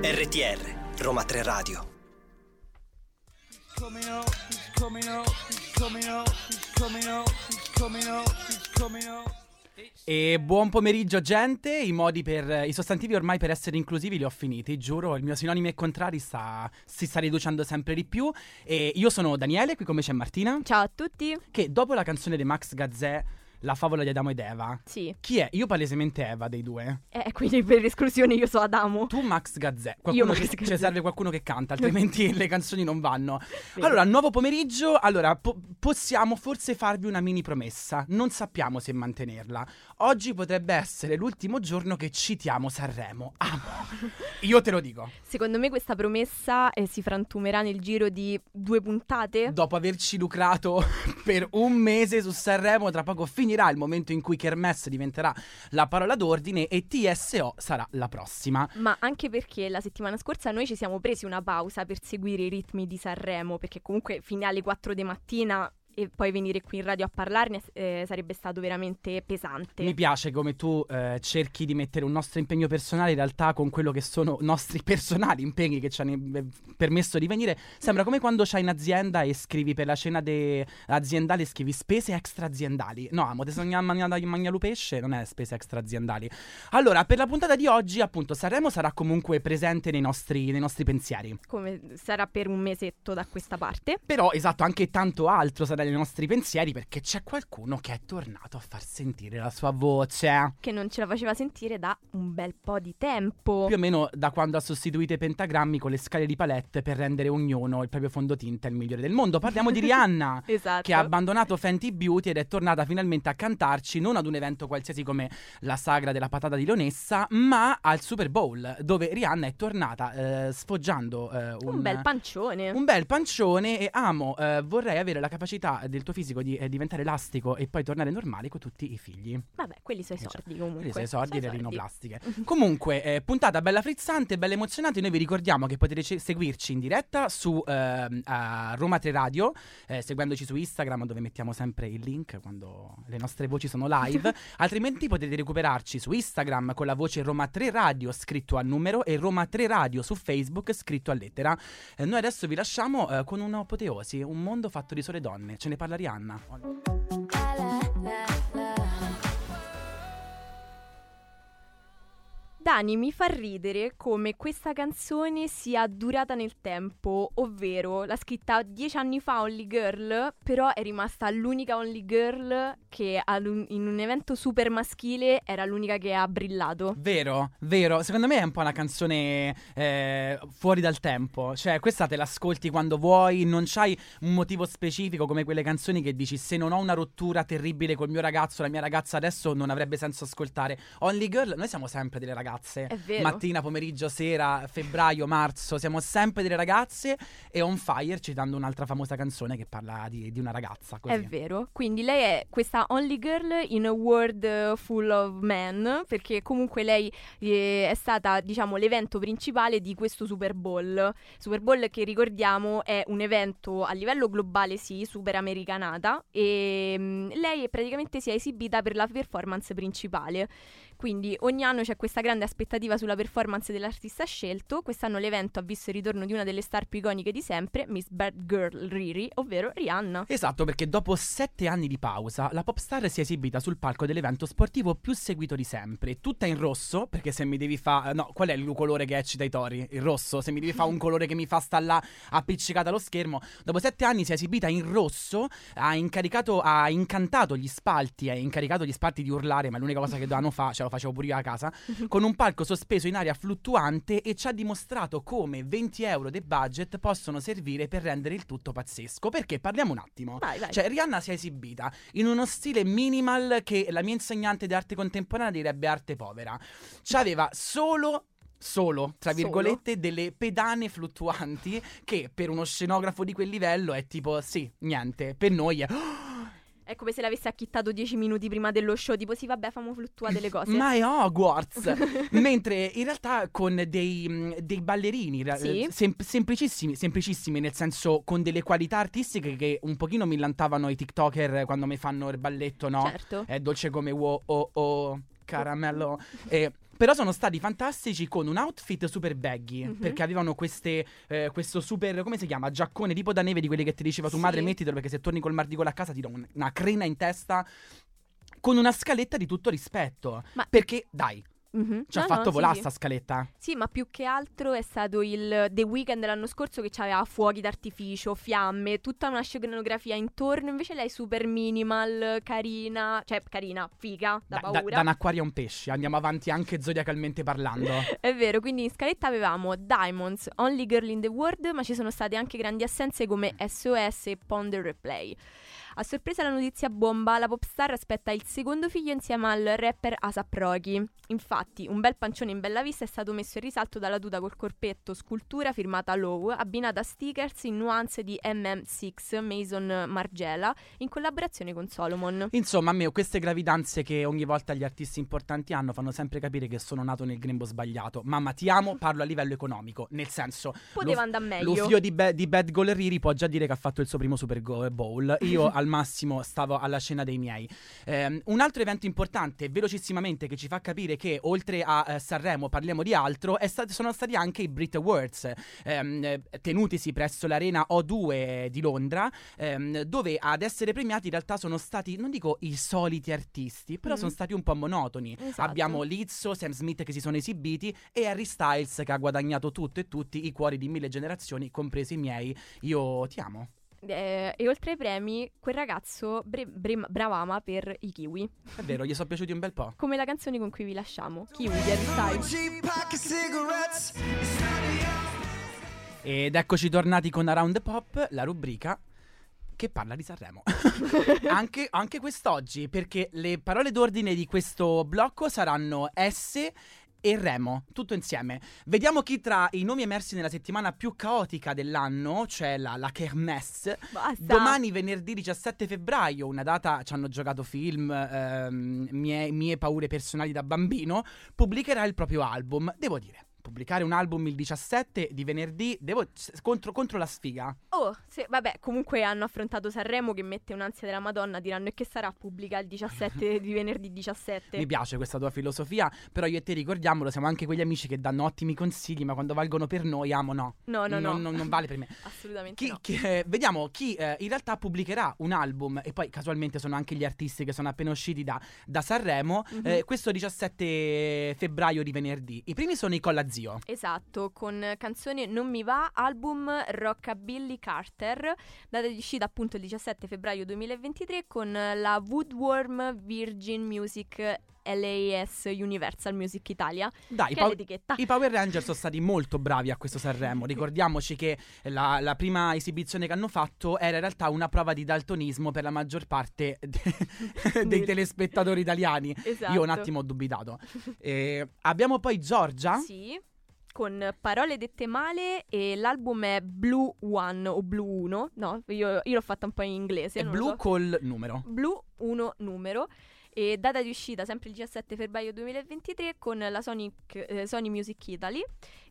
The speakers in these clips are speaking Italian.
RTR, Roma 3 Radio. E buon pomeriggio gente, i modi per i sostantivi ormai per essere inclusivi li ho finiti, giuro, il mio sinonimi e contrari sta, si sta riducendo sempre di più e io sono Daniele, qui come c'è Martina, Ciao a tutti. che dopo la canzone di Max Gazzè, la favola di Adamo ed Eva, Sì, chi è? Io palesemente Eva dei due. eh, quindi per esclusione io so Adamo. Tu Max Gazzè, qualcuno Max che, Gazzè. ci serve qualcuno che canta, altrimenti le canzoni non vanno. Vero. Allora, nuovo pomeriggio, allora po- possiamo forse farvi una mini promessa, non sappiamo se mantenerla. Oggi potrebbe essere l'ultimo giorno che citiamo Sanremo. Amo. Io te lo dico. Secondo me questa promessa eh, si frantumerà nel giro di due puntate. Dopo averci lucrato per un mese su Sanremo, tra poco finirà il momento in cui Kermesse diventerà la parola d'ordine e TSO sarà la prossima. Ma anche perché la settimana scorsa noi ci siamo presi una pausa per seguire i ritmi di Sanremo, perché comunque fino alle 4 di mattina e poi venire qui in radio a parlarne eh, sarebbe stato veramente pesante. Mi piace come tu eh, cerchi di mettere un nostro impegno personale in realtà con quello che sono nostri personali impegni che ci hanno eh, permesso di venire. Sembra come quando c'hai in azienda e scrivi per la cena de- aziendale scrivi spese extra aziendali. No, amo, te sogna mangiare mangiare pesce, non è spese extra aziendali. Allora, per la puntata di oggi, appunto, Sanremo sarà comunque presente nei nostri, nei nostri pensieri. Come sarà per un mesetto da questa parte. Però, esatto, anche tanto altro sarà nei nostri pensieri perché c'è qualcuno che è tornato a far sentire la sua voce. Che non ce la faceva sentire da un bel po' di tempo. Più o meno da quando ha sostituito i pentagrammi con le scale di palette per rendere ognuno il proprio fondotinta il migliore del mondo. Parliamo di Rihanna. Esatto. Che ha abbandonato Fenty Beauty ed è tornata finalmente a cantarci non ad un evento qualsiasi come la sagra della patata di Leonessa, ma al Super Bowl, dove Rihanna è tornata eh, sfoggiando eh, un, un bel pancione. un bel pancione e amo, eh, vorrei avere la capacità del tuo fisico di eh, diventare elastico e poi tornare normale con tutti i figli. Vabbè, quelli sono i Cioè, sordi comunque. Quelli sono i soldi Sono le i sordi. rinoplastiche. Comunque, eh, puntata bella frizzante, bella emozionante. Noi vi ricordiamo che potete ce- seguirci in diretta su ehm, a Roma 3 Radio, eh, seguendoci su Instagram dove mettiamo sempre il link quando le nostre voci sono live. Altrimenti potete recuperarci su Instagram con la voce Roma 3 Radio scritto a numero e Roma 3 Radio su Facebook scritto a lettera. Eh, noi adesso vi lasciamo eh, con un'apoteosi, un mondo fatto di sole donne. Ce ne parla Rihanna. Dani mi fa ridere come questa canzone sia durata nel tempo, ovvero l'ha scritta dieci anni fa Only Girl, però è rimasta l'unica Only Girl che in un evento super maschile era l'unica che ha brillato. Vero, vero. Secondo me è un po' una canzone eh, fuori dal tempo. Cioè, questa te l'ascolti quando vuoi, non c'hai un motivo specifico come quelle canzoni che dici se non ho una rottura terribile col mio ragazzo, la mia ragazza adesso non avrebbe senso ascoltare. Only Girl, noi siamo sempre delle ragazze. È vero. Mattina, pomeriggio, sera, febbraio, marzo, siamo sempre delle ragazze e On Fire citando un'altra famosa canzone che parla di, di una ragazza. Così. È vero, quindi lei è questa only girl in a world full of men, perché comunque lei eh, è stata, diciamo, l'evento principale di questo Super Bowl. Super Bowl che ricordiamo è un evento a livello globale, sì, super americanata, e mm, lei praticamente si è esibita per la performance principale. Quindi ogni anno c'è questa grande aspettativa sulla performance dell'artista scelto. Quest'anno l'evento ha visto il ritorno di una delle star più iconiche di sempre, Miss Bad Girl Riri, ovvero Rihanna. Esatto, perché dopo sette anni di pausa, la popstar si è esibita sul palco dell'evento sportivo più seguito di sempre. Tutta in rosso, perché se mi devi fare. No, qual è il colore che eccita i tori? Il rosso. Se mi devi fare un colore che mi fa sta là appiccicata allo schermo. Dopo sette anni si è esibita in rosso, ha incaricato, ha incantato gli spalti, ha incaricato gli spalti di urlare, ma l'unica cosa che dovevano fare, lo facevo pure io a casa, con un palco sospeso in aria fluttuante e ci ha dimostrato come 20 euro di budget possono servire per rendere il tutto pazzesco. Perché parliamo un attimo. Vai, vai. Cioè, Rihanna si è esibita in uno stile minimal che la mia insegnante di arte contemporanea direbbe arte povera. C'aveva solo. Solo, tra Solo? virgolette, delle pedane fluttuanti che per uno scenografo di quel livello è tipo, sì, niente, per noi è... È come se l'avesse acchittato dieci minuti prima dello show, tipo sì vabbè famo fluttuare le cose. Ma è Hogwarts! Mentre in realtà con dei, mh, dei ballerini Sì. eh, sem- semplicissimi, semplicissimi, nel senso con delle qualità artistiche che un pochino millantavano i TikToker quando mi fanno il balletto, no? Certo. È dolce come wow oh oh. caramello. Eh, però sono stati fantastici con un outfit super baggy. Mhm. Perché avevano queste, eh, questo super, come si chiama? Giaccone tipo da neve di quelli che ti diceva tu Sì. madre mettitelo perché se torni col mardicola a casa ti do un- una crena in testa. Con una scaletta di tutto rispetto. Ma- Perché, dai, Mhm. ci ha No, fatto no, volare sì, sta scaletta. Sì, ma più che altro è stato il The Weeknd l'anno scorso che aveva fuochi d'artificio, fiamme, tutta una scenografia intorno. Invece lei super minimal, carina, cioè carina, figa, da, Da, da, paura. da un acquario a un pesce. Andiamo avanti anche zodiacalmente parlando. È vero, quindi in scaletta avevamo Diamonds, Only Girl in the World, ma ci sono state anche grandi assenze come SOS e Ponder Replay. A sorpresa la notizia bomba, la popstar aspetta il secondo figlio insieme al rapper ASAP Rocky. Infatti, un bel pancione in bella vista è stato messo in risalto dalla tuta col corpetto scultura firmata Low, abbinata a stickers in nuance di MM6 Mason Margiela, in collaborazione con Solomon. Insomma, a me queste gravidanze che ogni volta gli artisti importanti hanno fanno sempre capire che sono nato nel grembo sbagliato. Mamma, ti amo, parlo a livello economico. Nel senso, Poteva lo- andare meglio. Lo figlio di, Ba- di Bad Goal Riri può già dire che ha fatto il suo primo Super Bowl. Io al massimo stavo alla scena dei miei. Ehm, un altro evento importante, velocissimamente, che ci fa capire che oltre a eh, Sanremo parliamo di altro, è sta- sono stati anche i Brit Awards, eh, tenutisi presso l'arena O2 di Londra, ehm, dove ad essere premiati in realtà sono stati, non dico i soliti artisti, però Mm. sono stati un po' monotoni. Esatto. Abbiamo Lizzo, Sam Smith che si sono esibiti e Harry Styles che ha guadagnato tutto e tutti i cuori di mille generazioni, compresi i miei. Io ti amo. Eh, e oltre ai premi, quel ragazzo bre- bre- bravama per i kiwi. È vero, gli sono piaciuti un bel po'. Come la canzone con cui vi lasciamo. Kiwi di Harry Styles. Ed eccoci tornati con Around the Pop, la rubrica che parla di Sanremo. anche, anche quest'oggi, perché le parole d'ordine di questo blocco saranno S e Remo, tutto insieme. Vediamo chi tra i nomi emersi nella settimana più caotica dell'anno, cioè la, la Kermesse, Basta. Domani, venerdì 17 febbraio, una data ci hanno giocato film, ehm, mie, mie paure personali da bambino, pubblicherà il proprio album. Devo dire, pubblicare un album il 17 di venerdì, devo, contro, contro la sfiga. Oh, se- vabbè, comunque hanno affrontato Sanremo che mette un'ansia della Madonna. Diranno e che sarà pubblica il 17 di venerdì 17. Mi piace questa tua filosofia, però io e te ricordiamolo, siamo anche quegli amici che danno ottimi consigli, ma quando valgono per noi, amo no. No, no, no. Non, non- non vale per me. Assolutamente Chi- no. chi- eh, vediamo chi eh, in realtà pubblicherà un album e poi casualmente sono anche gli artisti che sono appena usciti da, da Sanremo Mhm. eh, questo 17 febbraio di venerdì. I primi sono i Colla Zio. Esatto, con canzone Non mi va, album Rockabilly Carter, data di uscita appunto il 17 febbraio 2023 con la Woodworm Virgin Music LAS Universal Music Italia, Dai, i, l'etichetta. i Power Rangers sono stati molto bravi a questo Sanremo. Ricordiamoci che la, la prima esibizione che hanno fatto era in realtà una prova di daltonismo per la maggior parte de- dei telespettatori italiani. Esatto. Io un attimo ho dubitato. Eh, abbiamo poi Giorgia. Sì, con parole dette male e l'album è Blue One o Blue 1, no, io, io l'ho fatta un po' in inglese. È blu so. col numero. Blu 1 numero. E data di uscita sempre il 17 febbraio 2023 con la Sonic, eh, Sony Music Italy.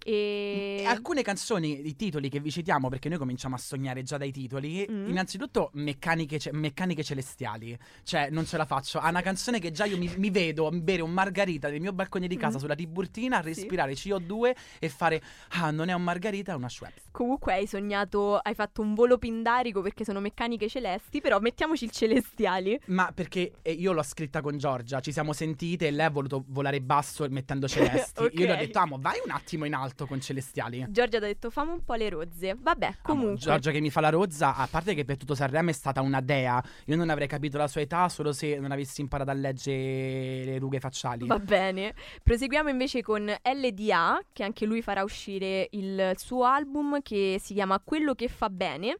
E... E alcune canzoni, i titoli che vi citiamo, perché noi cominciamo a sognare già dai titoli. Mm. Innanzitutto, meccaniche, ce- meccaniche celestiali. Cioè, non ce la faccio. Ha una canzone che già io mi, mi vedo bere un margarita nel mio balcone di casa Mm. sulla Tiburtina, Sì. respirare CO2 e fare. Ah, non è un margarita, è una Schweppes. Comunque hai sognato, hai fatto un volo pindarico perché sono meccaniche celesti, però mettiamoci il celestiali. Ma perché eh, io l'ho scritta con Giorgia, ci siamo sentite e lei ha voluto volare basso mettendo celesti. Io le ho detto, amo, vai un attimo in alto con celestiali. Giorgia ti ha detto fammi un po' le rozze. Vabbè, Amo, comunque. Giorgia che mi fa la rozza, a parte che per tutto Sanremo è stata una dea. Io non avrei capito la sua età solo se non avessi imparato a leggere le rughe facciali. Va bene. Proseguiamo invece con LDA, che anche lui farà uscire il suo album che si chiama Quello che fa bene.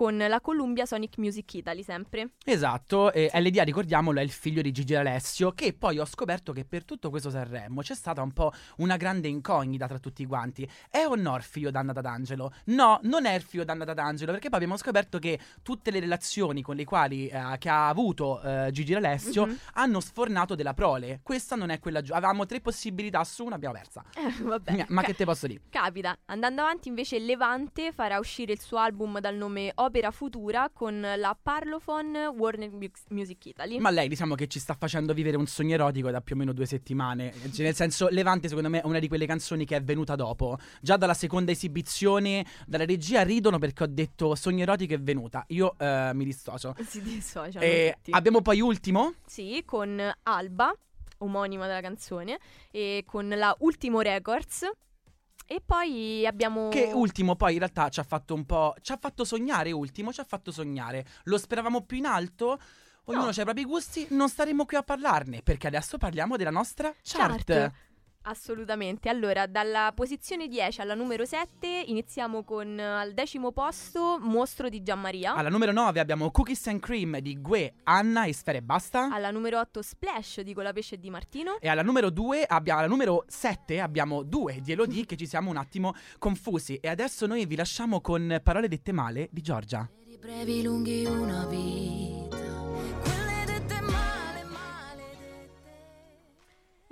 Con la Columbia Sonic Music Italy, sempre. Esatto, e LDA ricordiamolo è il figlio di Gigi D'Alessio che poi ho scoperto che per tutto questo Sanremo c'è stata un po' una grande incognita tra tutti quanti. È o no il figlio d'Anna D'Angelo? No, non è il figlio d'Anna D'Angelo perché poi abbiamo scoperto che tutte le relazioni con le quali eh, che ha avuto eh, Gigi D'Alessio Mhm. hanno sfornato della prole. Questa non è quella giusta. Avevamo tre possibilità su una, abbiamo persa. Eh, vabbè. Ma che te posso dire? Capita. Andando avanti, invece, Levante farà uscire il suo album dal nome opera futura con la Parlophone Warner Mu- Music Italy. Ma lei diciamo che ci sta facendo vivere un sogno erotico da più o meno due settimane. Cioè, nel senso, Levante secondo me è una di quelle canzoni che è venuta dopo. Già dalla seconda esibizione, dalla regia ridono perché ho detto sogno erotico è venuta. Io eh, mi dissocio. si dissociano E tutti. abbiamo poi ultimo. Sì, con Alba, omonima della canzone, e con la Ultimo Records. E poi abbiamo... Che ultimo poi in realtà ci ha fatto un po'. Ci ha fatto sognare ultimo, ci ha fatto sognare. Lo speravamo più in alto. Ognuno No. ha i propri gusti, non staremo qui a parlarne perché adesso parliamo della nostra chart. Chart. Assolutamente. Allora, dalla posizione 10 alla numero 7 iniziamo con eh, al decimo posto Mostro di Gianmaria. Alla numero 9 abbiamo Cookies and Cream di Gue, Anna e Sfere Basta. Alla numero 8 Splash di Colapesce e Di Martino. E alla numero 2 abbiamo, alla numero 7 abbiamo due di Elodie che ci siamo un attimo confusi. E adesso noi vi lasciamo con Parole dette male di Giorgia. Per i brevi lunghi una vita,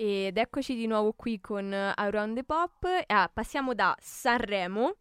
Ed eccoci di nuovo qui con Around the Pop. Ah, passiamo da Sanremo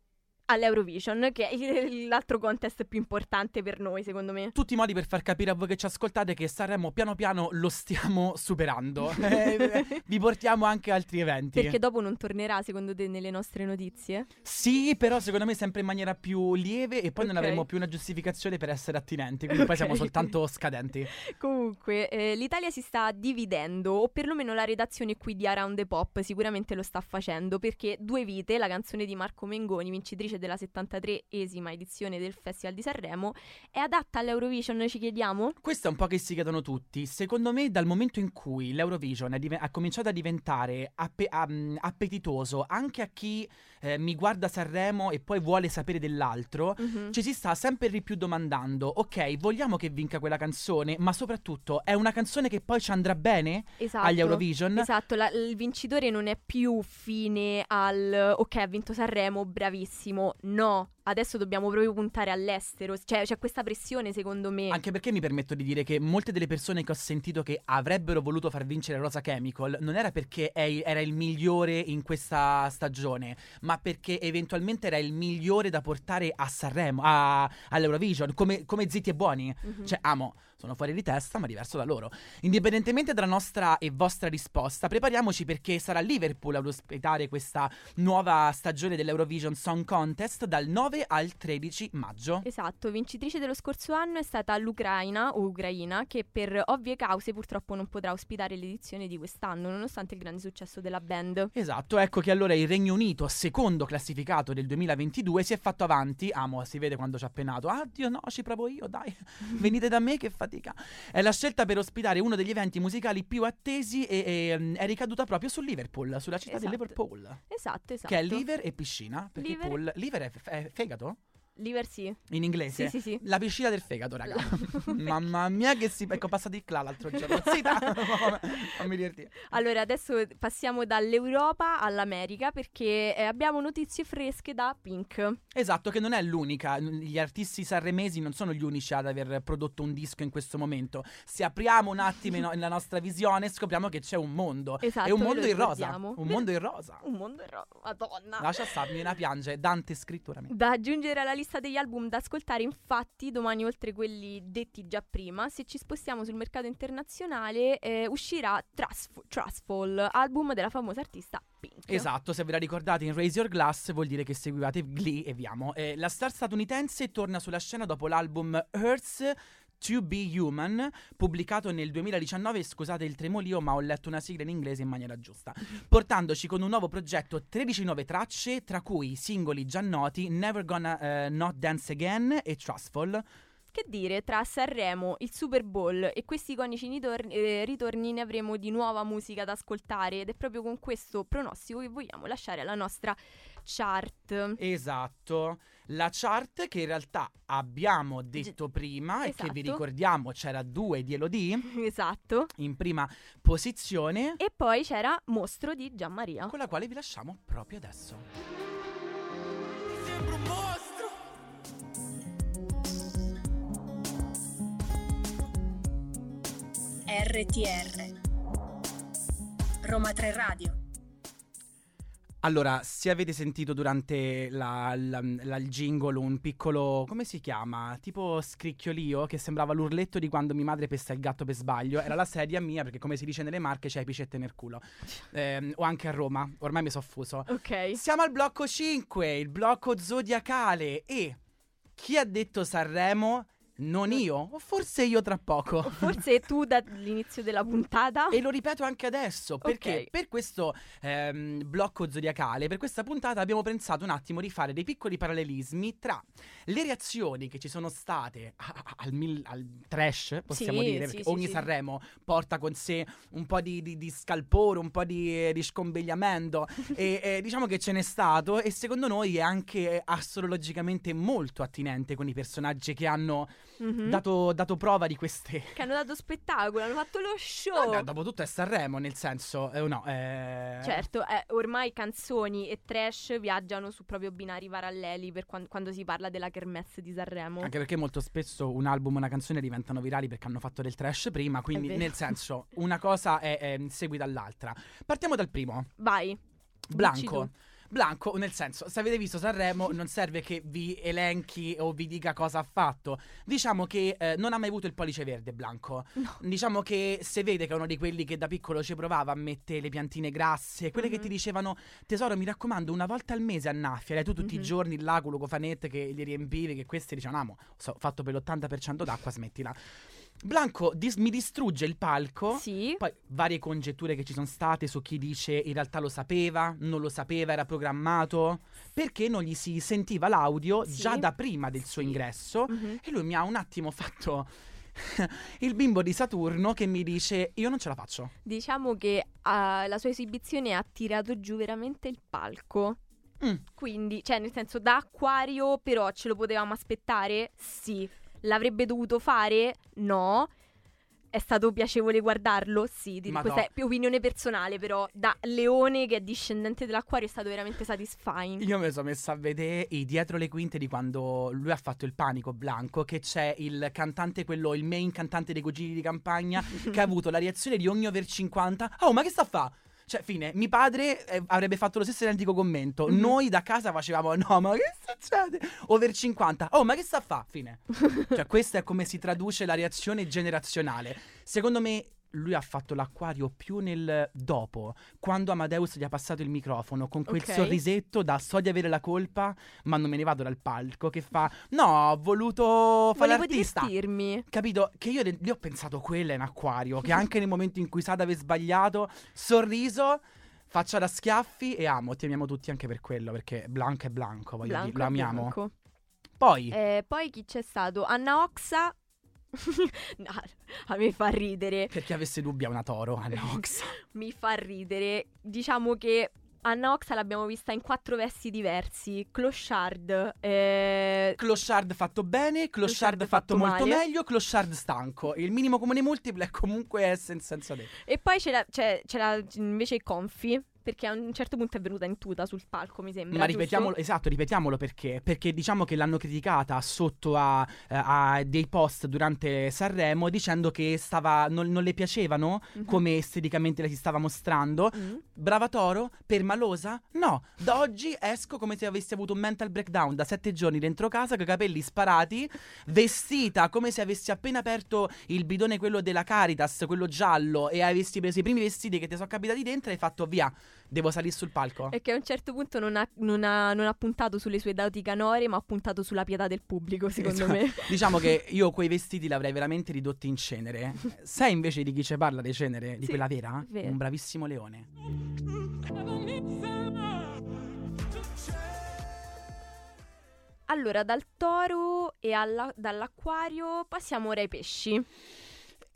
all'Eurovision, che è l'altro contest più importante per noi, secondo me. Tutti i modi per far capire a voi che ci ascoltate che Sanremo piano piano lo stiamo superando. Eh, vi portiamo anche altri eventi. Perché dopo non tornerà, secondo te, nelle nostre notizie? Sì, però secondo me sempre in maniera più lieve e poi non Ok. avremo più una giustificazione per essere attinenti, quindi poi siamo soltanto scadenti. Comunque, eh, l'Italia si sta dividendo, o perlomeno la redazione qui di Around the Pop sicuramente lo sta facendo, perché Due Vite, la canzone di Marco Mengoni, vincitrice della 73esima edizione del Festival di Sanremo, è adatta all'Eurovision, ci chiediamo? Questo è un po' che si chiedono tutti. Secondo me, dal momento in cui l'Eurovision è dive- ha cominciato a diventare appe- am- appetitoso anche a chi eh, mi guarda Sanremo e poi vuole sapere dell'altro, Mhm. ci si sta sempre di più domandando: ok, vogliamo che vinca quella canzone, ma soprattutto è una canzone che poi ci andrà bene Esatto. agli Eurovision? Esatto, la- il vincitore non è più fine al ok, ha vinto Sanremo, bravissimo. No, adesso dobbiamo proprio puntare all'estero. Cioè, c'è questa pressione, secondo me. Anche perché mi permetto di dire che molte delle persone che ho sentito che avrebbero voluto far vincere Rosa Chemical non era perché era il migliore in questa stagione, ma perché eventualmente era il migliore da portare a Sanremo, a- all'Eurovision, come, come zitti e buoni. Mhm. Cioè, amo, sono fuori di testa, ma diverso da loro. Indipendentemente dalla nostra e vostra risposta, prepariamoci perché sarà Liverpool ad ospitare questa nuova stagione dell'Eurovision Song Contest dal 9 al 13 maggio. Esatto, vincitrice dello scorso anno è stata l'Ucraina o Ucraina che per ovvie cause purtroppo non potrà ospitare l'edizione di quest'anno nonostante il grande successo della band. Esatto, ecco che allora il Regno Unito, secondo classificato del 2022, si è fatto avanti. Amo, si vede quando ci ha penato. Ah, Dio, no, ci provo io, dai. Venite da me, che fatica. È la scelta per ospitare uno degli eventi musicali più attesi e, e, mm, è ricaduta proprio su Liverpool, sulla città Esatto. di Liverpool. Esatto, esatto. Che è liver e piscina. Perché Liver- pool. Liver è, f- è fegato? Liver sì. In inglese? Sì, sì, sì. La piscina del fegato, raga. Mamma mia, che si. Ecco, passati qua l'altro giorno. Zita! Fammi divertire. Allora, adesso passiamo dall'Europa all'America perché eh, abbiamo notizie fresche da Pink. Esatto, che non è l'unica. Gli artisti sanremesi non sono gli unici ad aver prodotto un disco in questo momento. Se apriamo un attimo la nostra visione, scopriamo che c'è un mondo. Esatto, e un mondo in rosa. Un mondo in rosa. Un mondo in rosa, madonna. Lascia stare, mi viene a piangere. Dante scrittura. Da aggiungere alla lista degli album da ascoltare, infatti, domani oltre quelli detti già prima, se ci spostiamo sul mercato internazionale, eh, uscirà Trustf- Trustful, album della famosa artista Pink. Esatto, se ve la ricordate in Raise Your Glass vuol dire che seguivate Glee e viamo. Eh, la star statunitense torna sulla scena dopo l'album Hurts To Be Human, pubblicato nel 2019, scusate il tremolio ma ho letto una sigla in inglese in maniera giusta, portandoci con un nuovo progetto 13 nuove tracce, tra cui singoli già noti Never Gonna eh, Not Dance Again e Trustful. Che dire, tra Sanremo, il Super Bowl e questi iconici ritorni, eh, ritorni ne avremo di nuova musica da ascoltare ed è proprio con questo pronostico che vogliamo lasciare alla nostra chart. Esatto, la chart che in realtà abbiamo detto prima e che vi esatto. ricordiamo c'era due di Elodie Esatto. in prima posizione. E poi c'era Mostro di Gianmaria. con la quale vi lasciamo proprio adesso. Sembra un mostro. RTR Roma 3 Radio Allora, se avete sentito durante la- la- la- il jingle un piccolo, come si chiama? Tipo scricchiolio che sembrava l'urletto di quando mia madre pesta il gatto per sbaglio. Era la sedia mia perché come si dice nelle marche c'è picette nel culo. Ehm, o anche a Roma, ormai mi sono fuso. Ok. Siamo al blocco 5, il blocco zodiacale e chi ha detto Sanremo? Non io, o forse io tra poco. Forse tu dall'inizio della puntata. E lo ripeto anche adesso, perché Ok. per questo ehm, blocco zodiacale, per questa puntata abbiamo pensato un attimo di fare dei piccoli parallelismi tra le reazioni che ci sono state a- a- al, mil- al trash, possiamo Sì, dire, perché sì, ogni sì. Sanremo porta con sé un po' di, di- di scalpore, un po' di, di scombegliamento e e diciamo che ce n'è stato e secondo noi è anche astrologicamente molto attinente con i personaggi che hanno Mhm. dato, dato prova di queste Che hanno dato spettacolo, hanno fatto lo show. Vabbè, dopo tutto è Sanremo, nel senso, eh, no, eh... Certo, eh, ormai canzoni e trash viaggiano su proprio binari paralleli per quan- quando si parla della kermesse di Sanremo. Anche perché molto spesso un album e una canzone diventano virali perché hanno fatto del trash prima, quindi nel senso una cosa è, è seguita all'altra. Partiamo dal primo, Vai. Blanco. Blanco, nel senso, se avete visto Sanremo non serve che vi elenchi o vi dica cosa ha fatto. Diciamo che eh, non ha mai avuto il pollice verde Blanco. No. Diciamo che se vede che è uno di quelli che da piccolo ci provava a mettere le piantine grasse, quelle che Mhm. ti dicevano tesoro mi raccomando una volta al mese annaffiale, tu tutti i Mhm. giorni là con lo cofanette che li riempivi, che questi dicevano amo, so, fatto per l'80% d'acqua, smettila. Blanco dis- mi distrugge il palco. Sì. Poi varie congetture che ci sono state su chi dice in realtà lo sapeva, non lo sapeva, era programmato, perché non gli si sentiva l'audio Sì. già da prima del suo Sì. ingresso Mhm. e lui mi ha un attimo fatto il bimbo di Saturno che mi dice io non ce la faccio. Diciamo che ah, la sua esibizione ha tirato giù veramente il palco. Mm. Quindi, cioè, nel senso, da acquario, però ce lo potevamo aspettare? Sì. L'avrebbe dovuto fare? No. È stato piacevole guardarlo? Sì. Di- questa è più opinione personale, però da leone che è discendente dell'acquario è stato veramente satisfying. Io mi sono messa a vedere i dietro le quinte di quando lui ha fatto il panico blanco, che c'è il cantante, quello, il main cantante dei cugini di campagna, che ha avuto la reazione di ogni over 50. Oh, ma che sta a fa? Cioè, fine, mio padre eh, avrebbe fatto lo stesso identico commento. Mhm. Noi da casa facevamo, no, ma che succede? Over 50. Oh, ma che sta a fa? Fine. Cioè, questa è come si traduce la reazione generazionale. Secondo me, lui ha fatto l'acquario più nel dopo, quando Amadeus gli ha passato il microfono con quel Ok. sorrisetto da so di avere la colpa, ma non me ne vado dal palco. Che fa, no, ho voluto fare Volevo l'artista. divertirmi. Capito? Che io le- lì ho pensato quella in acquario. Che anche nel momento in cui sa di aver sbagliato, sorriso, faccia da schiaffi e amo. Ti amiamo tutti anche per quello. Perché Blanco è Blanco, voglio Blanco dire, lo amiamo. Blanco. Poi, Eh, poi chi c'è stato? Anna Oxa. No, a me fa ridere. per chi avesse dubbi, è una toro, Anna Ox. Mi fa ridere. Diciamo che Anna Oxa l'abbiamo vista in quattro vesti diversi. Clochard. Eh... Clochard fatto bene, Clochard, Clochard fatto, fatto molto male. meglio, Clochard stanco. Il minimo comune multiplo è comunque senza senso detto. E poi c'era, c'è- c'era invece Confi. Perché a un certo punto è venuta in tuta sul palco, mi sembra. Ma giusto? ripetiamolo, esatto, ripetiamolo perché. Perché diciamo che l'hanno criticata sotto a, eh, a dei post durante Sanremo dicendo che stava, non, non le piacevano Mhm. come esteticamente le si stava mostrando. Mm. Brava Toro, permalosa? No, da oggi esco come se avessi avuto un mental breakdown da sette giorni dentro casa, con i capelli sparati, vestita come se avessi appena aperto il bidone quello della Caritas, quello giallo, e avessi preso i primi vestiti che ti sono capitati dentro e hai fatto via, devo salire sul palco. E che a un certo punto non ha, non ha- non ha puntato sulle sue doti canore, ma ha puntato sulla pietà del pubblico, secondo Esatto. me. Diciamo che io quei vestiti li avrei veramente ridotti in cenere. Sai invece di chi ci parla di cenere? Di Sì, quella vera? vero. Un bravissimo leone. Allora, dal toro e alla- dall'acquario passiamo ora ai pesci.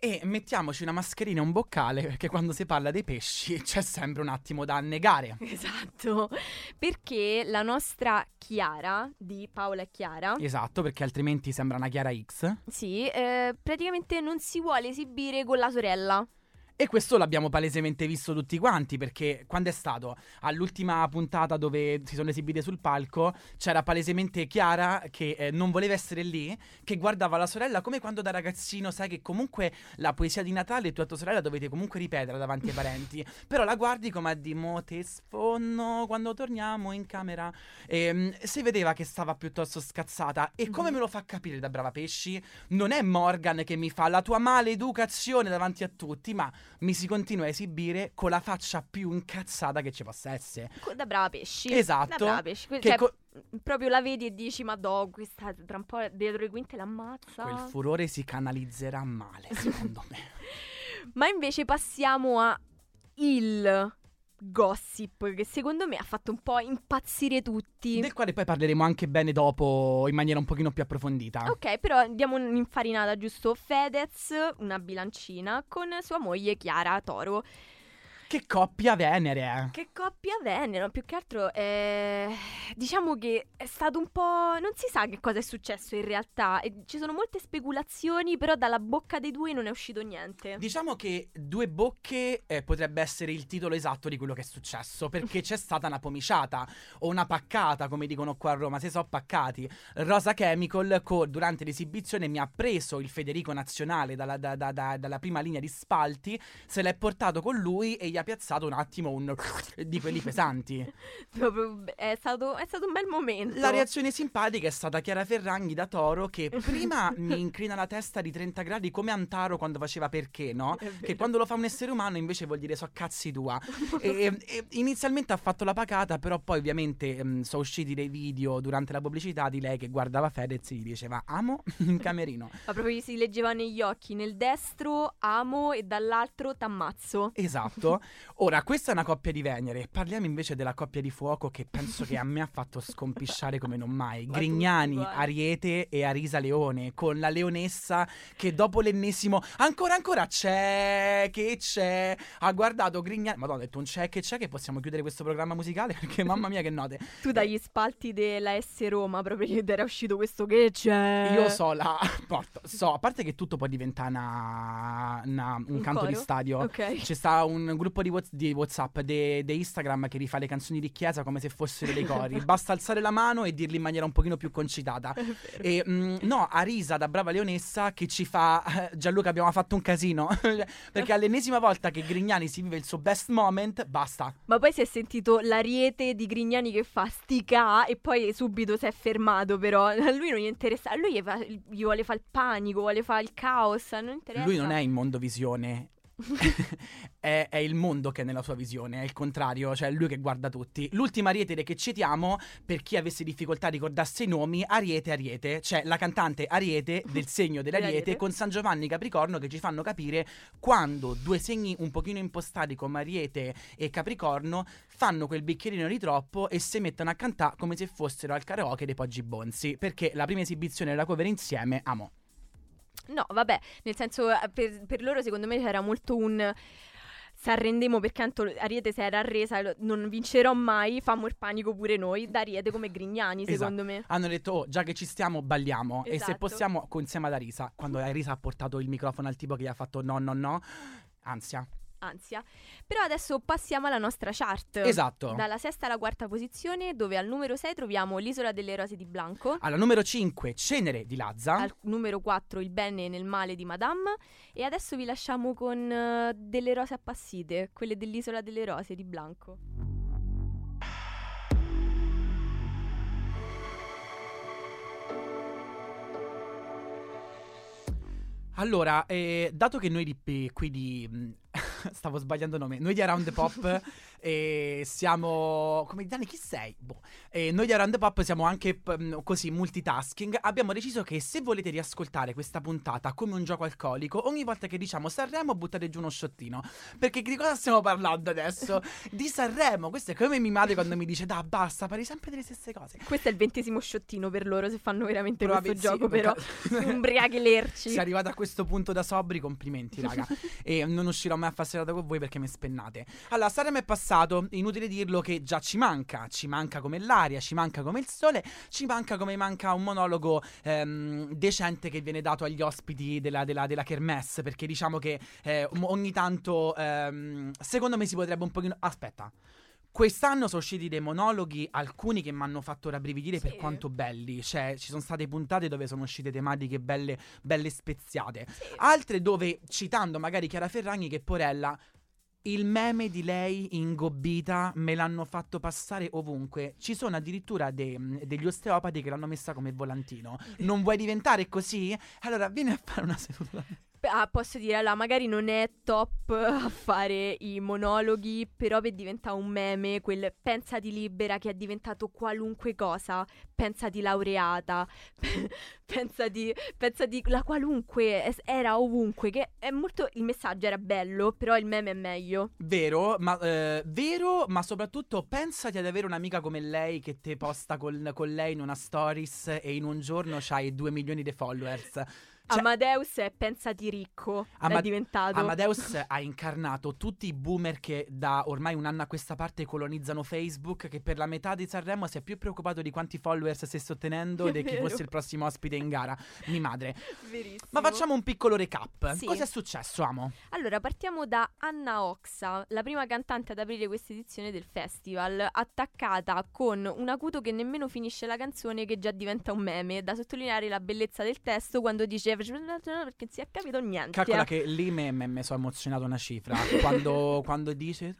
E mettiamoci una mascherina e un boccale perché quando si parla dei pesci c'è sempre un attimo da annegare. Esatto, perché la nostra Chiara, di Paola e Chiara, Esatto, perché altrimenti sembra una Chiara X. sì, eh, praticamente non si vuole esibire con la sorella. E questo l'abbiamo palesemente visto tutti quanti, perché quando è stato? All'ultima puntata dove si sono esibite sul palco, c'era palesemente Chiara che eh, non voleva essere lì, che guardava la sorella come quando da ragazzino sai che comunque la poesia di Natale tu e tua sorella dovete comunque ripetere davanti ai parenti, però la guardi come a di mo te sfonno quando torniamo in camera. E, mm, si vedeva che stava piuttosto scazzata. E come me lo fa capire da brava pesci, non è Morgan che mi fa la tua maleducazione davanti a tutti, ma mi si continua a esibire con la faccia più incazzata che ci possa essere. Da brava pesci. Esatto. Da brava pesci. Que- Che cioè, co- proprio la vedi e dici, ma do, questa tra un po' dietro le quinte l'ammazza. quel furore si canalizzerà male, secondo me. Ma invece passiamo a il gossip che secondo me ha fatto un po' impazzire tutti. Del quale poi parleremo anche bene dopo in maniera un pochino più approfondita. Ok, però diamo un'infarinata giusto. Fedez, una bilancina, con sua moglie Chiara Toro. Che coppia Venere. Che coppia vennero, più che altro eh, diciamo che è stato un po'... non si sa che cosa è successo in realtà, e ci sono molte speculazioni, però dalla bocca dei due non è uscito niente. Diciamo che Due Bocche eh, potrebbe essere il titolo esatto di quello che è successo, perché c'è stata una pomiciata o una paccata, come dicono qua a Roma, si sono paccati. Rosa Chemical co- durante l'esibizione mi ha preso il Federico Nazionale dalla, da- da- da- dalla prima linea di spalti, se l'è portato con lui e gli ha piazzato un attimo un di quelli pesanti. Proprio, è, stato, è stato un bel momento. La reazione simpatica è stata Chiara Ferragni da Toro che prima mi incrina la testa di 30 gradi come Antaro quando faceva perché, no? Che quando lo fa un essere umano invece vuol dire so cazzi tua. e, e inizialmente ha fatto la pacata, però poi ovviamente mm, sono usciti dei video durante la pubblicità di lei che guardava Fedez e gli diceva amo in camerino. Ma proprio si leggeva negli occhi, nel destro amo e dall'altro t'ammazzo. Esatto. Ora, questa è una coppia di Venere. Parliamo invece della coppia di fuoco che penso che a me ha fatto scompisciare come non mai. Ma Grignani. Ariete e Arisa Leone, con la leonessa che dopo l'ennesimo ancora ancora c'è, che c'è, ha guardato Grignani. Madonna, ho detto un c'è, che c'è, che possiamo chiudere questo programma musicale perché mamma mia che note. Tu dagli spalti della S Roma proprio ed era uscito questo che c'è. Io so la porto, so, a parte che tutto può diventare una- una- un, Un canto di coro? stadio. Ok. C'è sta un gruppo di, Whats- di WhatsApp, di Instagram che rifà le canzoni di chiesa come se fossero dei cori. Basta alzare la mano e dirli in maniera un pochino più concitata. E mm, no, Arisa da brava leonessa che ci fa Gianluca abbiamo fatto un casino perché all'ennesima volta che Grignani si vive il suo best moment, basta. Ma poi si è sentito l'ariete di Grignani che fa stica e poi subito si è fermato però. A lui non gli interessa, a lui gli, fa- gli vuole fare il panico, vuole fare il caos, non interessa. Lui non è in mondo visione. è, è il mondo che è nella sua visione, è il contrario, cioè è lui che guarda tutti. L'ultima Ariete che citiamo, per chi avesse difficoltà a ricordarsi i nomi, Ariete Ariete, cioè la cantante Ariete del segno dell'Ariete con San Giovanni Capricorno che ci fanno capire quando due segni un pochino impostati come Ariete e Capricorno fanno quel bicchierino di troppo e si mettono a cantare come se fossero al karaoke dei Poggi Bonzi, perché la prima esibizione della cover insieme, amo. No, vabbè, nel senso eh, per, per loro secondo me c'era molto un s'arrendemo perché tanto Ariete si era arresa, non vincerò mai, fammo il panico pure noi, da Ariete come Grignani Esatto. secondo me. hanno detto oh, già che ci stiamo balliamo e se Esatto. possiamo insieme ad Arisa quando Arisa ha portato il microfono al tipo che gli ha fatto no no no ansia Ansia. Però adesso passiamo alla nostra chart. esatto Dalla sesta alla quarta posizione, dove al numero 6 troviamo l'isola delle rose di Blanco. alla numero 5 Cenere di Lazza Al numero 4 il bene nel male di Madame. E adesso vi lasciamo con eh, delle rose appassite, quelle dell'isola delle rose di Blanco. allora eh, dato che noi di qui di stavo sbagliando nome. Noi di Around the Pop eh, siamo come Dani chi sei? Boh. Eh, noi di Around the Pop siamo anche p- mh, così multitasking abbiamo deciso che se volete riascoltare questa puntata come un gioco alcolico ogni volta che diciamo Sanremo buttate giù uno sciottino perché di cosa stiamo parlando adesso? di Sanremo questo è come mia madre quando mi dice da basta parli sempre delle stesse cose Questo è il ventesimo sciottino per loro se fanno veramente questo Probabil- sì, gioco, però. Umbriachi lerci. Se arrivate a questo punto da sobri, complimenti, raga. e non uscirò mai a fare serata con voi perché mi spennate. Allora, Sanremo è passato, inutile dirlo che già ci manca, ci manca come l'aria, ci manca come il sole, ci manca come manca un monologo ehm, decente che viene dato agli ospiti della, della, della Kermesse, perché diciamo che eh, ogni tanto, ehm, secondo me si potrebbe un pochino... Aspetta. Quest'anno sono usciti dei monologhi, alcuni che mi hanno fatto rabbrividire Sì. per quanto belli. Cioè, ci sono state puntate dove sono uscite tematiche belle, belle speziate. Altre dove, citando magari Chiara Ferragni, che porella. Il meme di lei ingobbita me l'hanno fatto passare ovunque. Ci sono addirittura de- degli osteopati che l'hanno messa come volantino. Non vuoi diventare così? Allora vieni a fare una seduta. Ah, posso dire, allora, magari non è top a fare i monologhi, però per diventare un meme, quel pensati libera che è diventato qualunque cosa, pensati laureata, pensati, pensati la qualunque, era ovunque, che è molto, il messaggio era bello, però il meme è meglio. Vero, ma, eh, vero, ma soprattutto pensati ad avere un'amica come lei che te posta col- con lei in una stories e in un giorno c'hai 2 milioni di followers. Cioè- Amadeus è pensati ricco, Ama- è diventato. Amadeus ha incarnato tutti i boomer che da ormai un anno a questa parte colonizzano Facebook, che per la metà di Sanremo si è più preoccupato di quanti followers stesse ottenendo e di chi fosse il prossimo ospite in gara. Mi madre. Verissimo. Ma facciamo un piccolo recap. Sì. Cosa è successo, amo? Allora, partiamo da Anna Oxa, la prima cantante ad aprire questa edizione del festival, attaccata con un acuto che nemmeno finisce la canzone che già diventa un meme, da sottolineare la bellezza del testo quando dice perché non si è capito niente. Calcola che lì me sono emozionato una cifra. quando, quando dice...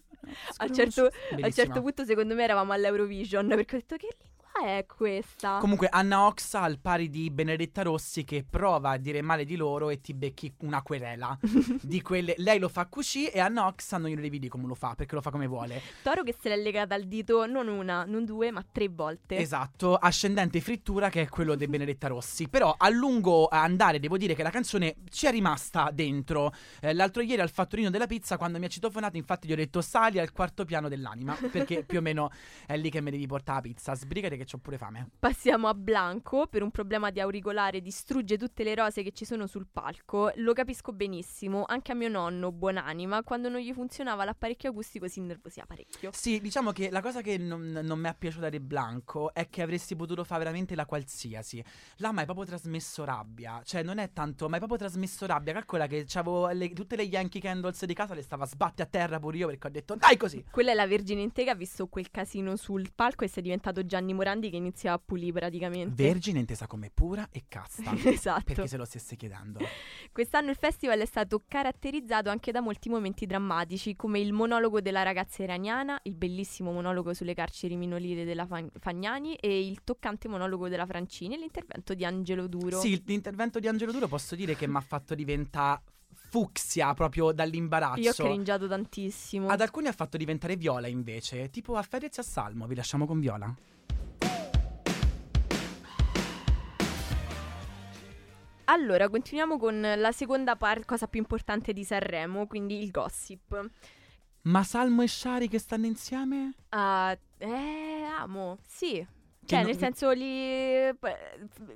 a, un certo, a un Bellissima. certo punto secondo me eravamo all'Eurovision perché ho detto che lingua è questa? Comunque Anna Oxa al pari di Benedetta Rossi che prova a dire male di loro e ti becchi una querela. Di quelle lei lo fa così e Anna Oxa non glielo devi dire come lo fa perché lo fa come vuole. Toro che se l'è legata al dito non una, non due, ma tre volte. esatto ascendente frittura che è quello di Benedetta Rossi. Però a lungo andare devo dire che la canzone ci è rimasta dentro. Eh, l'altro ieri al fattorino della pizza quando mi ha citofonato infatti gli ho detto sali al quarto piano dell'anima perché più o meno è lì che mi devi portare la pizza. Sbrigati che ho pure fame Passiamo a Blanco, per un problema di auricolare distrugge tutte le rose che ci sono sul palco. Lo capisco benissimo, anche a mio nonno, buonanima, quando non gli funzionava l'apparecchio acustico si innervosiva parecchio. Sì, diciamo che la cosa che non, non mi è piaciuta di Blanco è che avresti potuto fare veramente la qualsiasi. Là mi hai proprio trasmesso rabbia. Cioè, non è tanto, ma hai proprio trasmesso rabbia. Calcola che c'avevo le- tutte le Yankee Candles di casa, le stava sbatte a terra pure io perché ho detto dai così. Quella è la Vergine in te che ha visto quel casino sul palco e si è diventato Gianni Morandi che iniziava a pulire praticamente. Vergine intesa come pura e casta. esatto. Per chi se lo stesse chiedendo. Quest'anno il festival è stato caratterizzato anche da molti momenti drammatici, come il monologo della ragazza iraniana, il bellissimo monologo sulle carceri minorili della Fa- Fagnani e il toccante monologo della Francini e l'intervento di Angelo Duro. Sì, l'intervento di Angelo Duro posso dire che mi ha fatto diventare fucsia proprio dall'imbarazzo. Io ho cringiato tantissimo. Ad alcuni ha fatto diventare Viola invece, tipo a Fedez e a Salmo, vi lasciamo con Viola. Allora, continuiamo con la seconda par- cosa più importante di Sanremo, quindi il gossip. Ma Salmo e Shari che stanno insieme? Ah, eh, amo, sì. Cioè, Che nel senso lì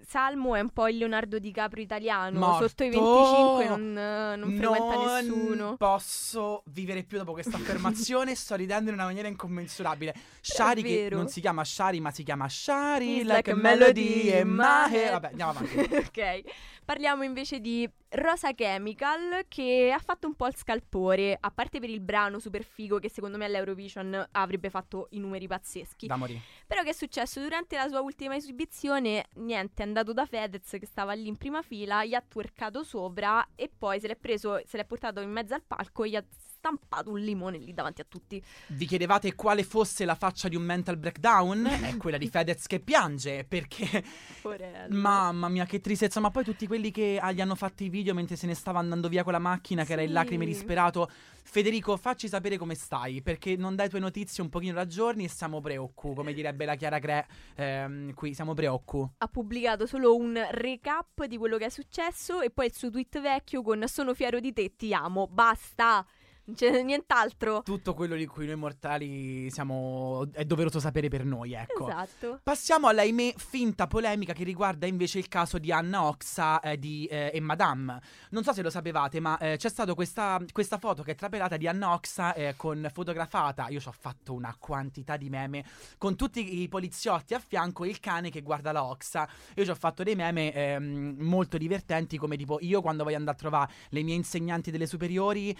Salmo è un po' il Leonardo DiCaprio italiano, Morto. sotto i 25 non, non frequenta Non nessuno. posso vivere più dopo questa affermazione. sto ridendo in una maniera incommensurabile. Shari che non si chiama Shari, ma si chiama Shari It's like, like a melody melody head. head. Vabbè, andiamo avanti. ok, parliamo invece di Rosa Chemical che ha fatto un po' il scalpore, a parte per il brano super figo che secondo me all'Eurovision avrebbe fatto i numeri pazzeschi. da morì. Però che è successo? Durante la sua ultima esibizione, niente, è andato da Fedez che stava lì in prima fila, gli ha twerkato sopra e poi se l'è preso, se l'è portato in mezzo al palco e gli ha stampato un limone lì davanti a tutti. Vi chiedevate quale fosse la faccia di un mental breakdown? È quella di Fedez che piange perché Porello. Mamma mia, che tristezza. Ma poi tutti quelli che ah, gli hanno fatto i video mentre se ne stava andando via con la macchina, che era in Sì. lacrime disperato. Federico, facci sapere come stai, perché non dai tue notizie un pochino da giorni e siamo preoccu, come direbbe la Chiara Cre. ehm, qui siamo preoccu. ha pubblicato solo un recap di quello che è successo e poi il suo tweet vecchio con sono fiero di te, ti amo, basta. Non c'è nient'altro. Tutto quello di cui noi mortali siamo. è doveroso sapere per noi, ecco. Esatto. Passiamo alla ahimè finta polemica che riguarda invece il caso di Anna Oxa eh, di, eh, e Madame. Non so se lo sapevate, ma eh, c'è stata questa, questa foto che è trapelata di Anna Oxa eh, con fotografata. Io ci ho fatto una quantità di meme con tutti i poliziotti a fianco e il cane che guarda la Oxa. Io ci ho fatto dei meme ehm, molto divertenti, come tipo io quando voglio andare a trovare le mie insegnanti delle superiori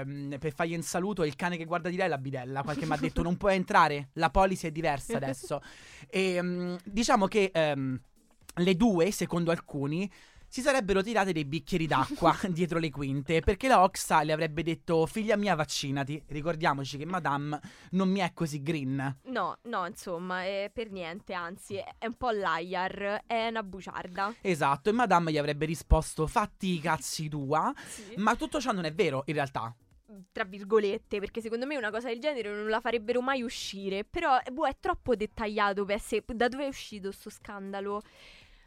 ehm, per fargli un saluto e il cane che guarda di lei è la bidella. Qualche mi ha detto non puoi entrare, la policy è diversa adesso. E mm, diciamo che ehm, le due, secondo alcuni, si sarebbero tirate dei bicchieri d'acqua dietro le quinte perché la Oxa le avrebbe detto figlia mia vaccinati. Ricordiamoci che Madame non mi è così green. No, no, insomma, è per niente, anzi, è è un po' liar, è una bugiarda. Esatto, e Madame gli avrebbe risposto fatti i cazzi tua. Sì. Ma tutto ciò non è vero in realtà. Tra virgolette, perché secondo me una cosa del genere non la farebbero mai uscire. Però, eh, boh, è troppo dettagliato per essere... Da dove è uscito sto scandalo?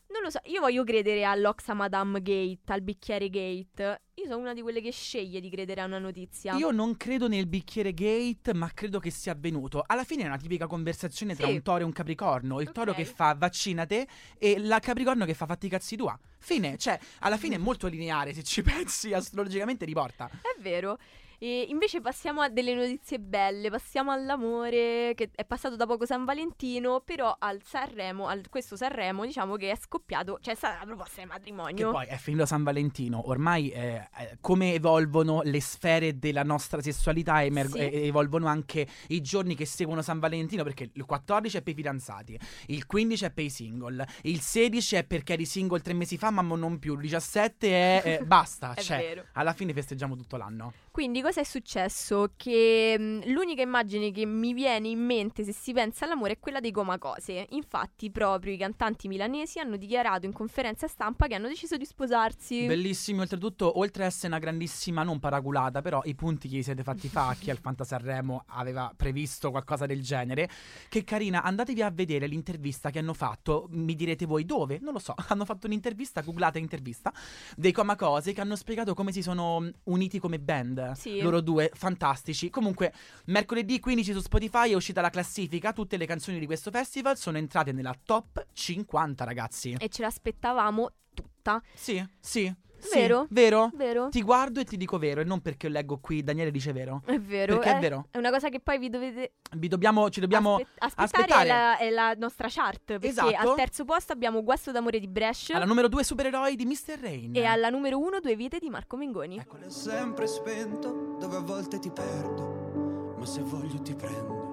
Non lo so, io voglio credere all'Oxa Madame Gate, al bicchiere Gate. Io sono una di quelle che sceglie di credere a una notizia. Io non credo nel bicchiere gate, ma credo che sia avvenuto. Alla fine è una tipica conversazione tra Sì. un toro e un capricorno. Il toro Ok. che fa vaccinate e la capricorno che fa fatti cazzi tua. Fine, cioè, alla fine è molto lineare se ci pensi, astrologicamente riporta. È vero. E invece passiamo a delle notizie belle, passiamo all'amore che è passato da poco San Valentino, però al Sanremo, al questo Sanremo, diciamo che è scoppiato, cioè è stata la proposta di Che matrimonio. poi è finito San Valentino. Ormai eh, eh, come evolvono le sfere della nostra sessualità, emerg- Sì. e- evolvono anche i giorni che seguono San Valentino. Perché il 14 è per i fidanzati, il 15 è per i single, il 16 è perché eri single tre mesi fa, ma non più. Il 17 è. eh, basta. È cioè, vero. alla fine festeggiamo tutto l'anno. Quindi cosa è successo? Che mh, l'unica immagine che mi viene in mente se si pensa all'amore è quella dei Comacose. Infatti proprio i cantanti milanesi hanno dichiarato in conferenza stampa che hanno deciso di sposarsi. Bellissimo, oltretutto, oltre a essere una grandissima, non paraculata, però i punti che vi siete fatti fa, chi al Fanta Sanremo aveva previsto qualcosa del genere. Che carina, andatevi a vedere l'intervista che hanno fatto, mi direte voi dove? Non lo so, hanno fatto un'intervista, googlate intervista, dei Comacose che hanno spiegato come si sono uniti come band. Sì. Loro due, fantastici. Comunque, mercoledì 15 su Spotify è uscita la classifica, tutte le canzoni di questo festival sono entrate nella top 50, ragazzi. E ce l'aspettavamo tutta. Sì, sì. Sì, Vero? vero? Vero? Ti guardo e ti dico vero, e non perché leggo qui Daniele dice vero. È vero. Perché è eh, vero. È una cosa che poi vi dovete Vi dobbiamo, ci dobbiamo aspe- aspettare. aspettare. È la, è la nostra chart. Perché Esatto. al terzo posto abbiamo Guasto d'amore di Brescia. alla numero due supereroi di Mr. Rain. E alla numero uno Due vite di Marco Mengoni. Ecco. Quello è sempre spento, dove a volte ti perdo, ma se voglio ti prendo.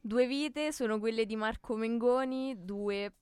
Due vite sono quelle di Marco Mengoni. Due.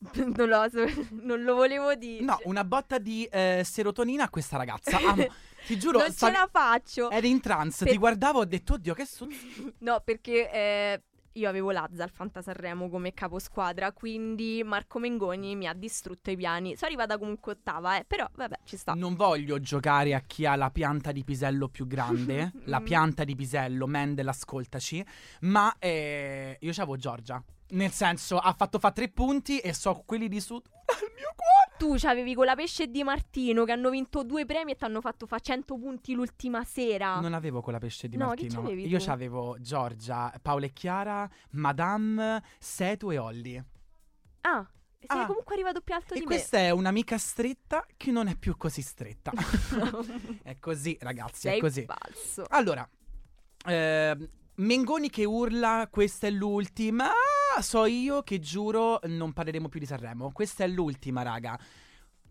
non, lo non lo volevo dire. No, una botta di eh, serotonina a questa ragazza. Amo. Ti giuro, non stavi- ce la faccio. eri in trance, Per- ti guardavo e ho detto, oddio, che succede? No, perché eh, io avevo Lazza al Fanta Sanremo come caposquadra, quindi Marco Mengoni mi ha distrutto i piani. Sono arrivata comunque ottava, eh, però vabbè, ci sta. Non voglio giocare a chi ha la pianta di pisello più grande, la pianta di pisello, Mendel, ascoltaci, ma eh, io c'avevo Giorgia. Nel senso, ha fatto fa tre punti e so quelli di su al mio cuore. Tu c'avevi con la pesce di Martino che hanno vinto due premi e ti hanno fatto fa 100 punti l'ultima sera. Non avevo quella pesce di Ah. No, Martino. c'avevi Io c'avevo Giorgia, Paola e Chiara, Madame, Setu e Olli. Ah, sei Ah. comunque arrivato più alto E di questa è un'amica stretta che non è più così stretta. me. è così, ragazzi, sei è così. falso. Allora, ehm, Mengoni che urla, questa è l'ultima. So io che giuro non parleremo più di Sanremo. Questa è l'ultima, raga.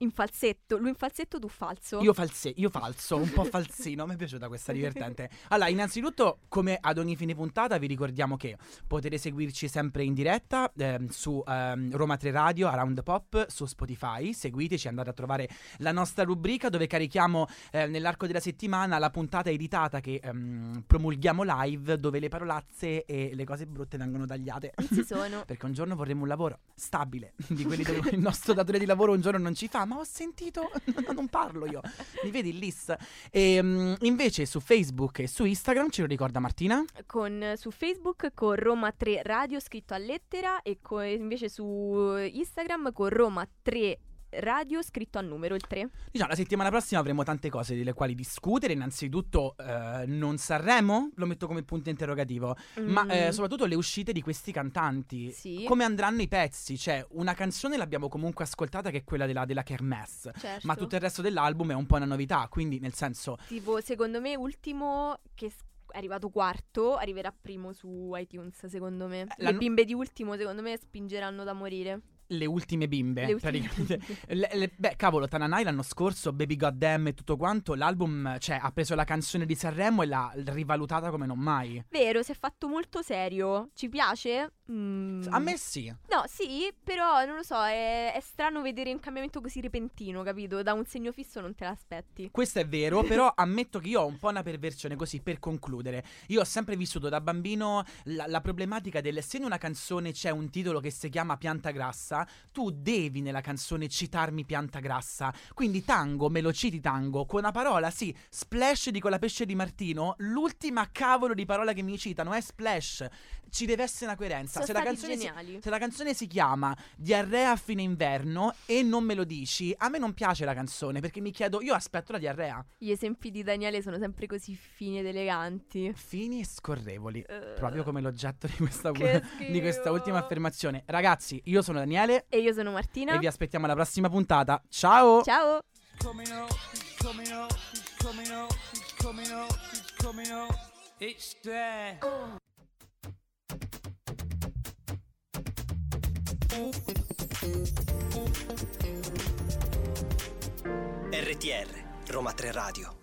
In falsetto, lui in falsetto, tu falso. Io, false- io falso, un po' falsino, mi è piaciuta questa divertente. Allora, innanzitutto, come ad ogni fine puntata, vi ricordiamo che potete seguirci sempre in diretta ehm, su ehm, Roma 3 Radio, Around Pop, su Spotify. Seguiteci, andate a trovare la nostra rubrica dove carichiamo eh, nell'arco della settimana la puntata editata che ehm, promulghiamo live, dove le parolazze e le cose brutte vengono tagliate. Non ci sono. Perché un giorno vorremmo un lavoro stabile, di quelli dove il nostro datore di lavoro un giorno non ci fa, ma ho sentito, no, non parlo io, mi vedi il list? E, mm, invece su Facebook e su Instagram, ce lo ricorda Martina? con, su Facebook con Roma 3 Radio scritto a lettera e co- invece su Instagram con Roma 3 Radio scritto a numero il 3. Diciamo, la settimana prossima avremo tante cose delle quali discutere. Innanzitutto, eh, non Sanremo, lo metto come punto interrogativo, ma Mm, eh, soprattutto le uscite di questi cantanti. Sì. Come andranno i pezzi? Cioè, una canzone l'abbiamo comunque ascoltata che è quella della, della Kermesse. certo. Ma tutto il resto dell'album è un po' una novità, quindi nel senso Tipo, secondo me, ultimo che è arrivato quarto, arriverà primo su iTunes, secondo me. Eh, Le bimbe di ultimo, secondo me, spingeranno da morire. Le ultime bimbe, Le ultime praticamente. bimbe. Le- le- beh, cavolo, Tananai l'anno scorso, Baby Goddamn e tutto quanto, l'album, cioè, ha preso la canzone di Sanremo e l'ha rivalutata come non mai. Vero, si è fatto molto serio. Ci piace? Mm. A me sì. No, sì, però non lo so, è, è strano vedere un cambiamento così repentino, capito? Da un segno fisso non te l'aspetti. Questo è vero, però ammetto che io ho un po' una perversione così per concludere. Io ho sempre vissuto da bambino la, la problematica del se in una canzone c'è un titolo che si chiama Pianta Grassa, tu devi nella canzone citarmi Pianta Grassa. Quindi tango, me lo citi tango, con una parola, sì, splash di quella pesce di Martino, l'ultima cavolo di parola che mi citano è splash. Ci deve essere una coerenza. Se la, si, se la canzone si chiama Diarrea a fine inverno e non me lo dici, a me non piace la canzone perché mi chiedo, io aspetto la diarrea. Gli esempi di Daniele sono sempre così fini ed eleganti. Fini e scorrevoli. Eh, Proprio come l'oggetto di questa, Che di questa ultima affermazione. Ragazzi, io sono Daniele E io sono Martina. e vi aspettiamo alla prossima puntata. Ciao! Ciao! coming up, he's coming up, he's coming up, he's coming up, he's coming up. It's there. RTR, Roma 3 Radio.